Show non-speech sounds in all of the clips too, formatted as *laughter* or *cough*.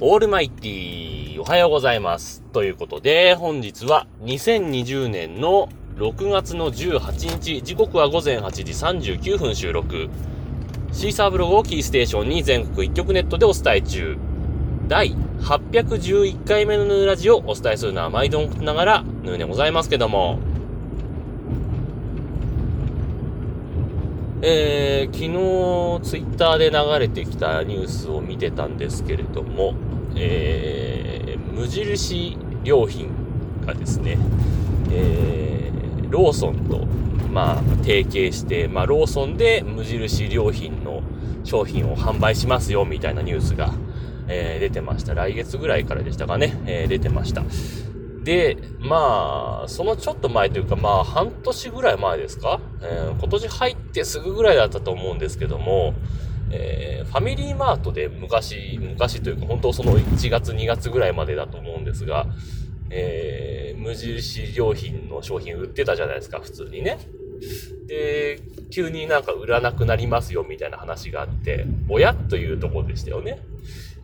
オールマイティー、おはようございます。ということで、本日は2020年の6月の18日、時刻は午前8時39分収録。シーサーブログをキーステーションに全国一曲ネットでお伝え中。第811回目のヌーラジをお伝えするのは毎度ながらヌーでございますけども。えー、昨日ツイッターで流れてきたニュースを見てたんですけれども、えー、無印良品がですね、えー、ローソンと、まあ、提携して、まあ、ローソンで無印良品の商品を販売しますよ、みたいなニュースが、えー、出てました。来月ぐらいからでしたかね、えー、出てました。で、まあ、そのちょっと前というか、まあ、半年ぐらい前ですか、えー、今年入ってすぐぐらいだったと思うんですけども、えー、ファミリーマートで昔、昔というか本当その1月2月ぐらいまでだと思うんですが、えー、無印良品の商品売ってたじゃないですか、普通にね。で、急になんか売らなくなりますよみたいな話があって、親というとこでしたよね。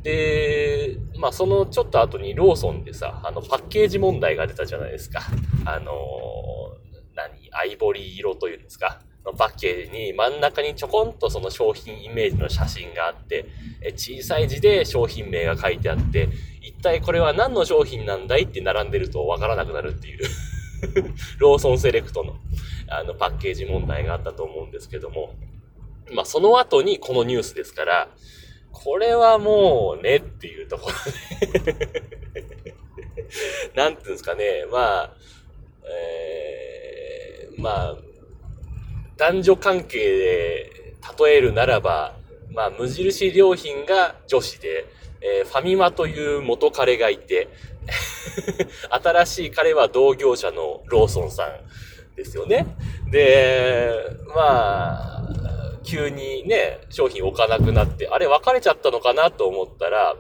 で、まあそのちょっと後にローソンでさ、あのパッケージ問題が出たじゃないですか。あのー、何？アイボリー色というんですか。のパッケージに真ん中にちょこんとその商品イメージの写真があって、え小さい字で商品名が書いてあって、一体これは何の商品なんだいって並んでるとわからなくなるっていう *laughs* ローソンセレクトのあのパッケージ問題があったと思うんですけども、まあその後にこのニュースですから、これはもうねっていうところで *laughs* なんていうんですかね、まあ、えー、まあ、男女関係で例えるならば、まあ、無印良品が女子で、えー、ファミマという元彼がいて、*laughs* 新しい彼は同業者のローソンさんですよね。で、まあ、急にね、商品置かなくなって、あれ別れちゃったのかなと思ったら、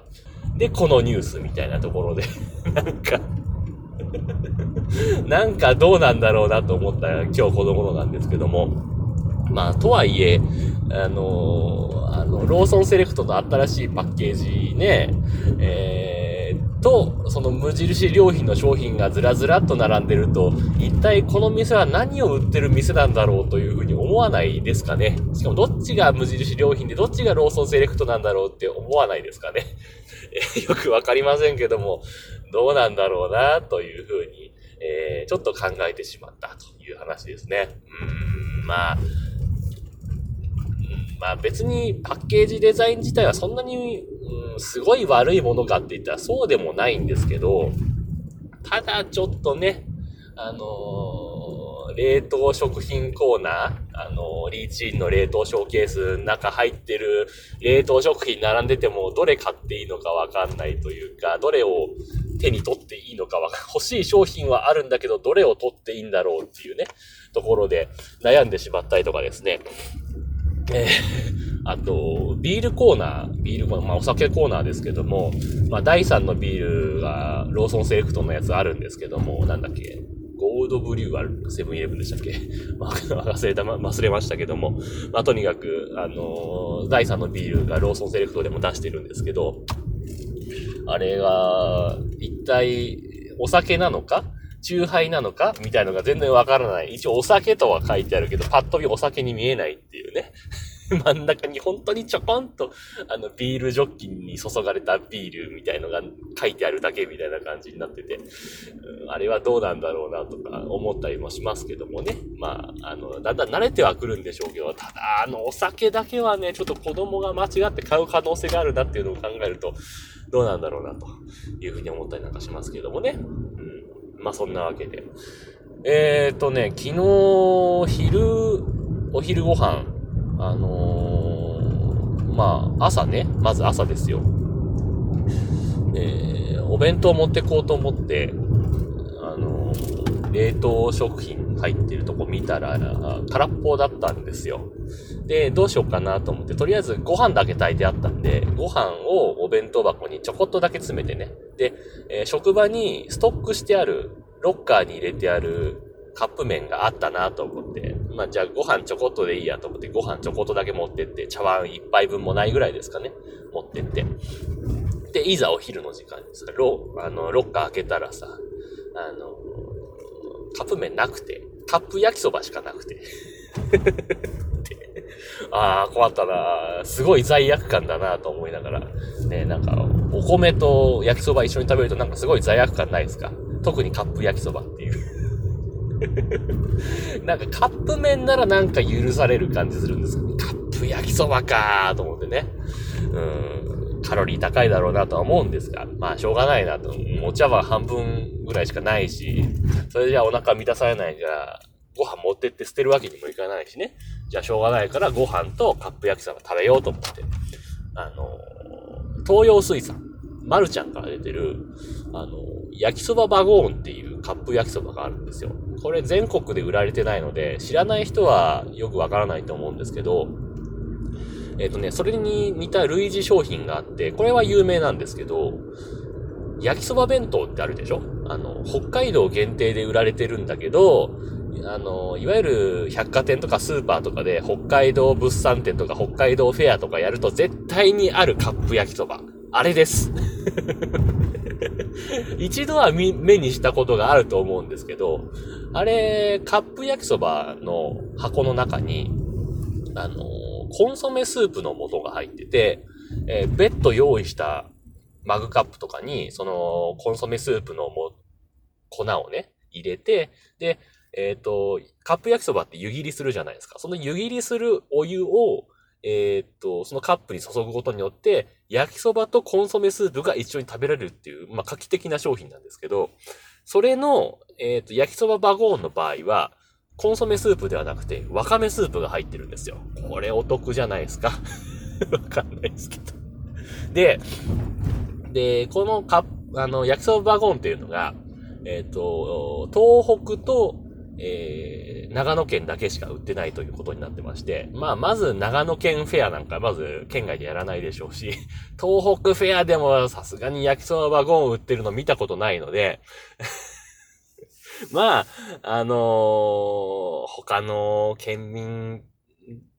で、このニュースみたいなところで、*laughs* なんか *laughs* なんかどうなんだろうなと思った今日この頃なんですけども、まあ、とはいえ、あのー、あの、ローソンセレクトの新しいパッケージね、えー、と、その無印良品の商品がずらずらっと並んでると、一体この店は何を売ってる店なんだろうというふうに思わないですかね。しかもどっちが無印良品でどっちがローソンセレクトなんだろうって思わないですかね。*laughs* よくわかりませんけども、どうなんだろうなというふうに、えー、ちょっと考えてしまったという話ですね。うーん、まあ、まあ別にパッケージデザイン自体はそんなに、うん、すごい悪いものかって言ったらそうでもないんですけど、ただちょっとね、あのー、冷凍食品コーナー、あのー、リーチインの冷凍ショーケースの中入ってる冷凍食品並んでてもどれ買っていいのかわかんないというか、どれを手に取っていいのかわか。欲しい商品はあるんだけど、どれを取っていいんだろうっていうね、ところで悩んでしまったりとかですね。えー、*laughs* あと、ビールコーナー、ビールコーナー、まあお酒コーナーですけども、まあ第3のビールがローソンセレクトのやつあるんですけども、なんだっけ、ゴールドブリューはセブンイレブンでしたっけ？*laughs* *laughs* 忘れた、忘れましたけども、まあとにかく、あのー、第3のビールがローソンセレクトでも出してるんですけど、あれが、一体、お酒なのか？酎ハイなのか？みたいのが全然わからない。一応お酒とは書いてあるけど、パッと見お酒に見えないっていうね。*laughs* 真ん中に本当にちょこんと、あの、ビールジョッキに注がれたビールみたいのが書いてあるだけみたいな感じになってて、あれはどうなんだろうなとか思ったりもしますけどもね。まあ、あの、だんだん慣れてはくるんでしょうけど、ただ、あの、お酒だけはね、ちょっと子供が間違って買う可能性があるなっていうのを考えると、どうなんだろうなというふうに思ったりなんかしますけどもね。まあ、そんなわけで。えっ、とね、昨日、昼、お昼ご飯、あのー、まあ、朝ね、まず朝ですよ。えー、お弁当持ってこうと思って、あの、冷凍食品入ってるとこ見たら、空っぽだったんですよ。で、どうしようかなと思って、とりあえずご飯だけ炊いてあったんで、ご飯をお弁当箱にちょこっとだけ詰めてね。で、えー、職場にストックしてある、ロッカーに入れてあるカップ麺があったなと思って、まあ、じゃあご飯ちょこっとでいいやと思って、ご飯ちょこっとだけ持ってって、茶碗一杯分もないぐらいですかね。持ってって。で、いざお昼の時間にさ、ロあの、ロッカー開けたらさ、あの、カップ麺なくて、カップ焼きそばしかなくて。ああ、困ったなすごい罪悪感だなと思いながら。ね、なんか、お米と焼きそば一緒に食べるとなんかすごい罪悪感ないですか？特にカップ焼きそばっていう。*laughs* なんかカップ麺ならなんか許される感じするんですけど、カップ焼きそばかーと思ってね。うん。カロリー高いだろうなとは思うんですが、まあしょうがないなと。お茶は半分ぐらいしかないし、それじゃあお腹満たされないじゃ、ご飯持ってって捨てるわけにもいかないしね。じゃあしょうがないからご飯とカップ焼きそば食べようと思って。あの、東洋水産、マルちゃんから出てる、あの、焼きそばバゴーンっていうカップ焼きそばがあるんですよ。これ全国で売られてないので、知らない人はよくわからないと思うんですけど、えっ、ー、とね、それに似た類似商品があって、これは有名なんですけど、焼きそば弁当ってあるでしょ？あの、北海道限定で売られてるんだけど、あの、いわゆる百貨店とかスーパーとかで北海道物産展とか北海道フェアとかやると絶対にあるカップ焼きそば。あれです。*laughs* 一度は目にしたことがあると思うんですけど、あれ、カップ焼きそばの箱の中に、あの、コンソメスープの素が入ってて、えー、別途用意したマグカップとかに、その、コンソメスープのも、粉をね、入れて、で、えっ、ー、と、カップ焼きそばって湯切りするじゃないですか。その湯切りするお湯を、えっ、と、そのカップに注ぐことによって、焼きそばとコンソメスープが一緒に食べられるっていう、まあ、画期的な商品なんですけど、それの、えっ、と、焼きそばバゴーンの場合は、コンソメスープではなくて、わかめスープが入ってるんですよ。これお得じゃないですか *laughs* わかんないですけどで、で、このカップ、あの、焼きそばバゴンっていうのが、えっ、と、東北とえー、長野県だけしか売ってないということになってまして、まあ、まず長野県フェアなんか、まず県外でやらないでしょうし、*laughs* 東北フェアでもさすがに焼きそばワゴン売ってるの見たことないので、*laughs* まあ、あのー、他の県民、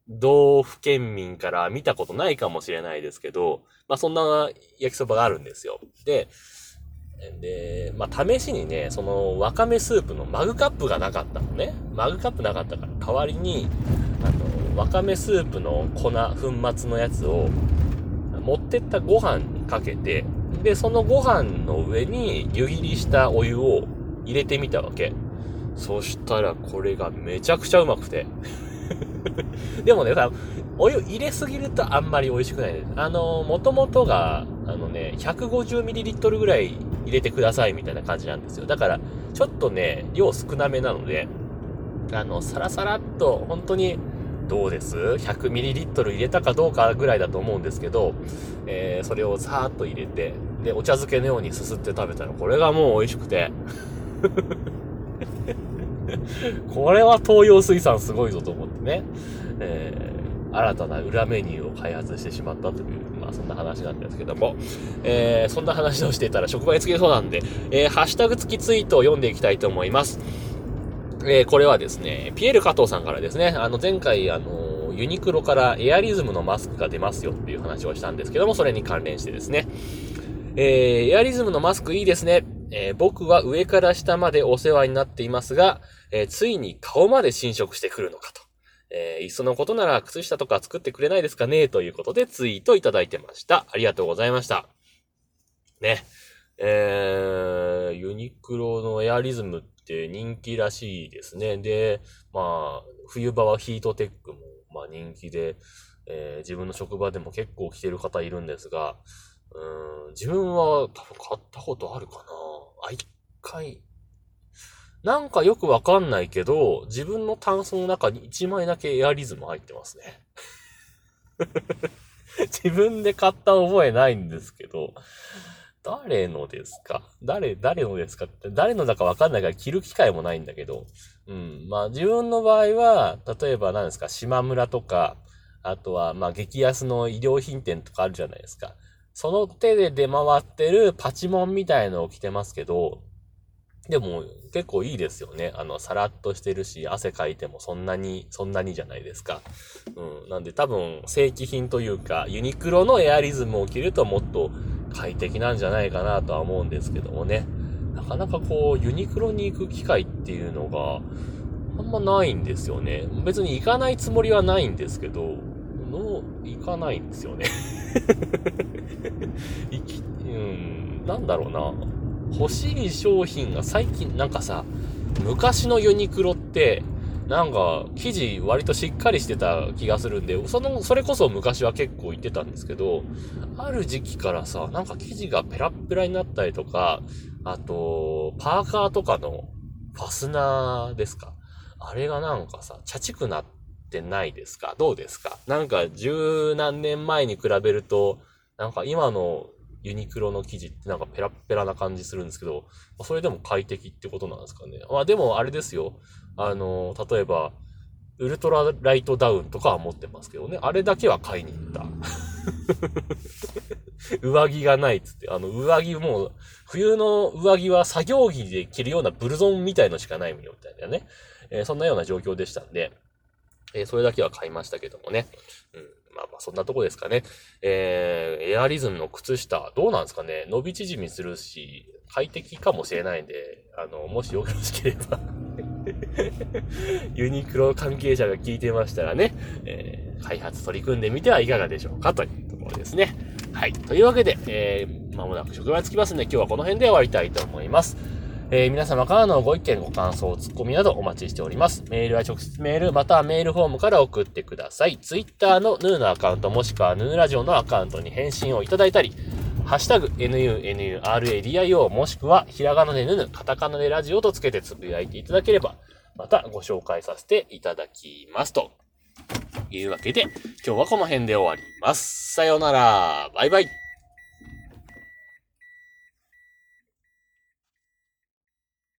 道府県民から見たことないかもしれないですけど、まあそんな焼きそばがあるんですよ。で、で、まあ、試しにね、その、わかめスープのマグカップがなかったのね。マグカップなかったから、代わりに、あの、わかめスープの粉、粉末のやつを、持ってったご飯にかけて、で、そのご飯の上に湯切りしたお湯を入れてみたわけ。そしたら、これがめちゃくちゃうまくて。*laughs* でもね、お湯入れすぎるとあんまり美味しくないです。あの、元々が、あのね、150ml ぐらい入れてくださいみたいな感じなんですよ。だから、ちょっとね、量少なめなので、あの、サラサラっと、本当に、どうです ?100ml 入れたかどうかぐらいだと思うんですけど、えー、それをさーっと入れて、で、お茶漬けのようにすすって食べたら、これがもう美味しくて。*laughs* これは東洋水産すごいぞと思ってね。えー新たな裏メニューを開発してしまったという、まあそんな話なんですけども、えー、そんな話をしてたら職場につけそうなんで、えー、ハッシュタグ付きツイートを読んでいきたいと思います。えー、これはですね、ピエール加藤さんからですね、あの前回、あの、ユニクロからエアリズムのマスクが出ますよっていう話をしたんですけども、それに関連してですね、えー、エアリズムのマスクいいですね。えー、僕は上から下までお世話になっていますが、えー、ついに顔まで侵食してくるのかと。えー、いっそのことなら靴下とか作ってくれないですかねということでツイートいただいてました。ありがとうございました。ね。えー、ユニクロのエアリズムって人気らしいですね。で、まあ、冬場はヒートテックも、まあ人気で、えー、自分の職場でも結構着てる方いるんですが、うん、自分は多分買ったことあるかなあ、一回、なんかよくわかんないけど、自分のタンスの中に1枚だけエアリズム入ってますね。*laughs* 自分で買った覚えないんですけど、誰のですか？誰、誰のですか？って誰のだかわかんないから着る機会もないんだけど、うん。まあ自分の場合は、例えば何ですか、島村とか、あとはまあ激安の衣料品店とかあるじゃないですか。その手で出回ってるパチモンみたいのを着てますけど、でも結構いいですよね。あの、さらっとしてるし、汗かいてもそんなに、そんなにじゃないですか。うん。なんで多分、正規品というか、ユニクロのエアリズムを着るともっと快適なんじゃないかなとは思うんですけどもね。なかなかこう、ユニクロに行く機会っていうのが、あんまないんですよね。別に行かないつもりはないんですけど、の、行かないんですよね。*laughs* 行き、うん、なんだろうな。欲しい商品が最近なんかさ、昔のユニクロって、なんか、生地割としっかりしてた気がするんで、その、それこそ昔は結構言ってたんですけど、ある時期からさ、なんか生地がペラッペラになったりとか、あと、パーカーとかのファスナーですか？あれがなんかさ、チャチくなってないですか？どうですか？なんか十何年前に比べると、なんか今のユニクロの生地ってなんかペラペラな感じするんですけど、それでも快適ってことなんですかね。まあでもあれですよ。あの、例えば、ウルトラライトダウンとかは持ってますけどね。あれだけは買いに行った。*laughs* 上着がないっつって。あの、上着もう、冬の上着は作業着で着るようなブルゾンみたいのしかないみたいなね。えー、そんなような状況でしたんで、えー、それだけは買いましたけどもね。うん。まあまあ、そんなとこですかね。えー、エアリズムの靴下、どうなんですかね伸び縮みするし、快適かもしれないんで、あの、もしよろしければ *laughs* ユニクロ関係者が聞いてましたらね、えー、開発取り組んでみてはいかがでしょうかというところですね。はい。というわけで、えー、まもなく職場に着きますので、今日はこの辺で終わりたいと思います。えー、皆様からのご意見、ご感想、ツッコミなどお待ちしております。メールは直接メール、またはメールフォームから送ってください。ツイッターのヌーのアカウント、もしくはヌーラジオのアカウントに返信をいただいたり、ハッシュタグ、nunuradio もしくは、ひらがなでぬぬ、カタカナでラジオとつけてつぶやいていただければ、またご紹介させていただきます。というわけで、今日はこの辺で終わります。さようなら。バイバイ。